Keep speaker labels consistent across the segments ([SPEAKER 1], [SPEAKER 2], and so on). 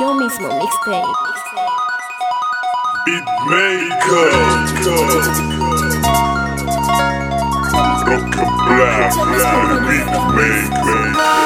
[SPEAKER 1] Yo mismo mixtape.
[SPEAKER 2] Beatmaker. Rock and Black, Black Beatmaker.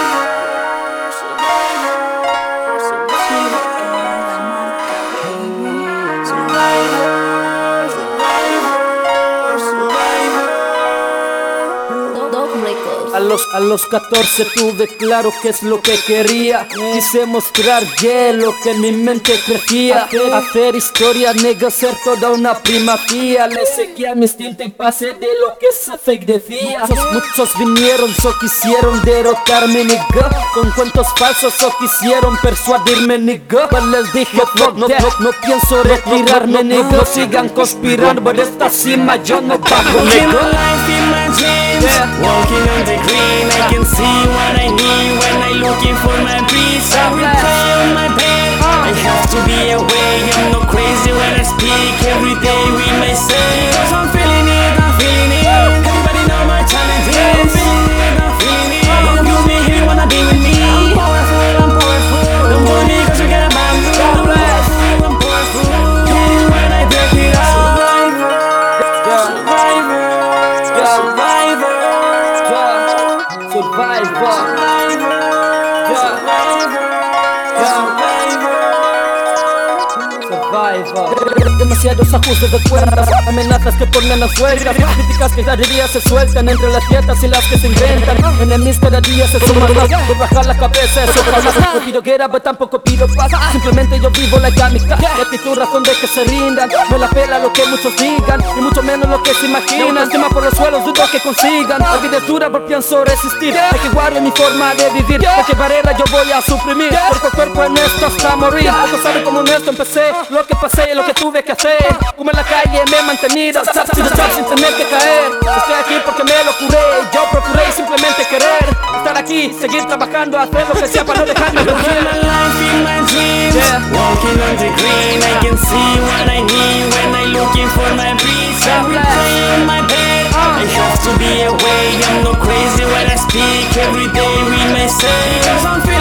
[SPEAKER 3] Los, a los 14 tuve claro qué es lo que quería. Quise mostrar yeah, lo que en mi mente crecía. Hacer. Historia, nega, ser toda una primacía Le seguía mi instinto y pasé de lo que esa fake decía Muchos, muchos vinieron, so quisieron derrotarme, nigga Con cuentos falsos, so quisieron persuadirme, nigga Pues les dije, fuck no, no, no pienso retirarme, nigga No sigan conspirando, por esta cima yo no bajo, nigga.
[SPEAKER 4] Walking on the for my peace. I on my bed I have to be away. I'm not crazy when I speak. Every day with myself Cause I'm feeling it, I'm feeling it. Everybody know my is I'm feeling it, I'm feeling it. You wanna be with me. I'm powerful, I'm powerful. Don't want me cause you got a bad mood. I'm powerful, I'm powerful. Yeah, when I break it out Survivor Survivor
[SPEAKER 3] Survivor Survivor Demasiados ajustes de cuentas Amenazas que ponen las huelgas Críticas que cada día se sueltan Entre las dietas y las que se inventan. Enemigos cada día se suman más Por bajar la cabeza eso jamás No pido guerra pero tampoco pido paz Simplemente yo vivo la dinámica. Y actitud razón de que se rindan No la pela lo que muchos digan Ni mucho menos lo que se imaginan. Tema por los suelos dudo que consigan es dura pero pienso resistir Hay que guardar mi forma de vivir Porque barrera yo voy a suprimir. Cuerpo a cuerpo en esto hasta morir. Pocos saben cómo en esto empecé Lo que pasé, lo que tuve que hacer Como en la calle me he mantenido Top to the top sin tener que caer. Estoy aquí porque me lo curé. Yo procuré simplemente querer Estar aquí, seguir trabajando Hacer lo que sea para no dejarme
[SPEAKER 4] Walking
[SPEAKER 3] vencer
[SPEAKER 4] my life in my dreams.
[SPEAKER 3] Yeah.
[SPEAKER 4] Walking on the green I can see what I need When I looking for my peace I will pray on my bed I have to be away I'm not crazy when I speak. Every day with myself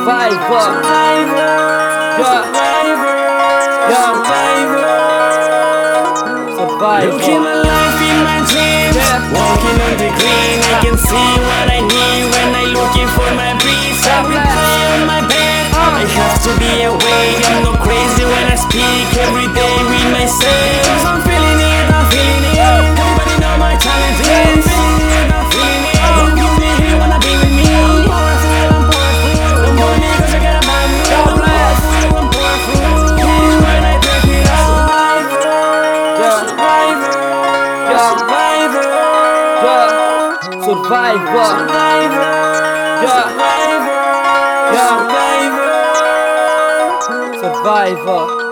[SPEAKER 4] Survivor. Survivor. Yeah.
[SPEAKER 3] Survivor
[SPEAKER 4] Survivor Looking my life in my dreams. Walking on the green I can see what I need When I looking for my peace I will pray on my bed. Uh. I have to be away I'm not crazy when I speak. Every day with myself Survivor.
[SPEAKER 3] Survivor.
[SPEAKER 4] Survivor. Survivor. Survivor.
[SPEAKER 3] Survivor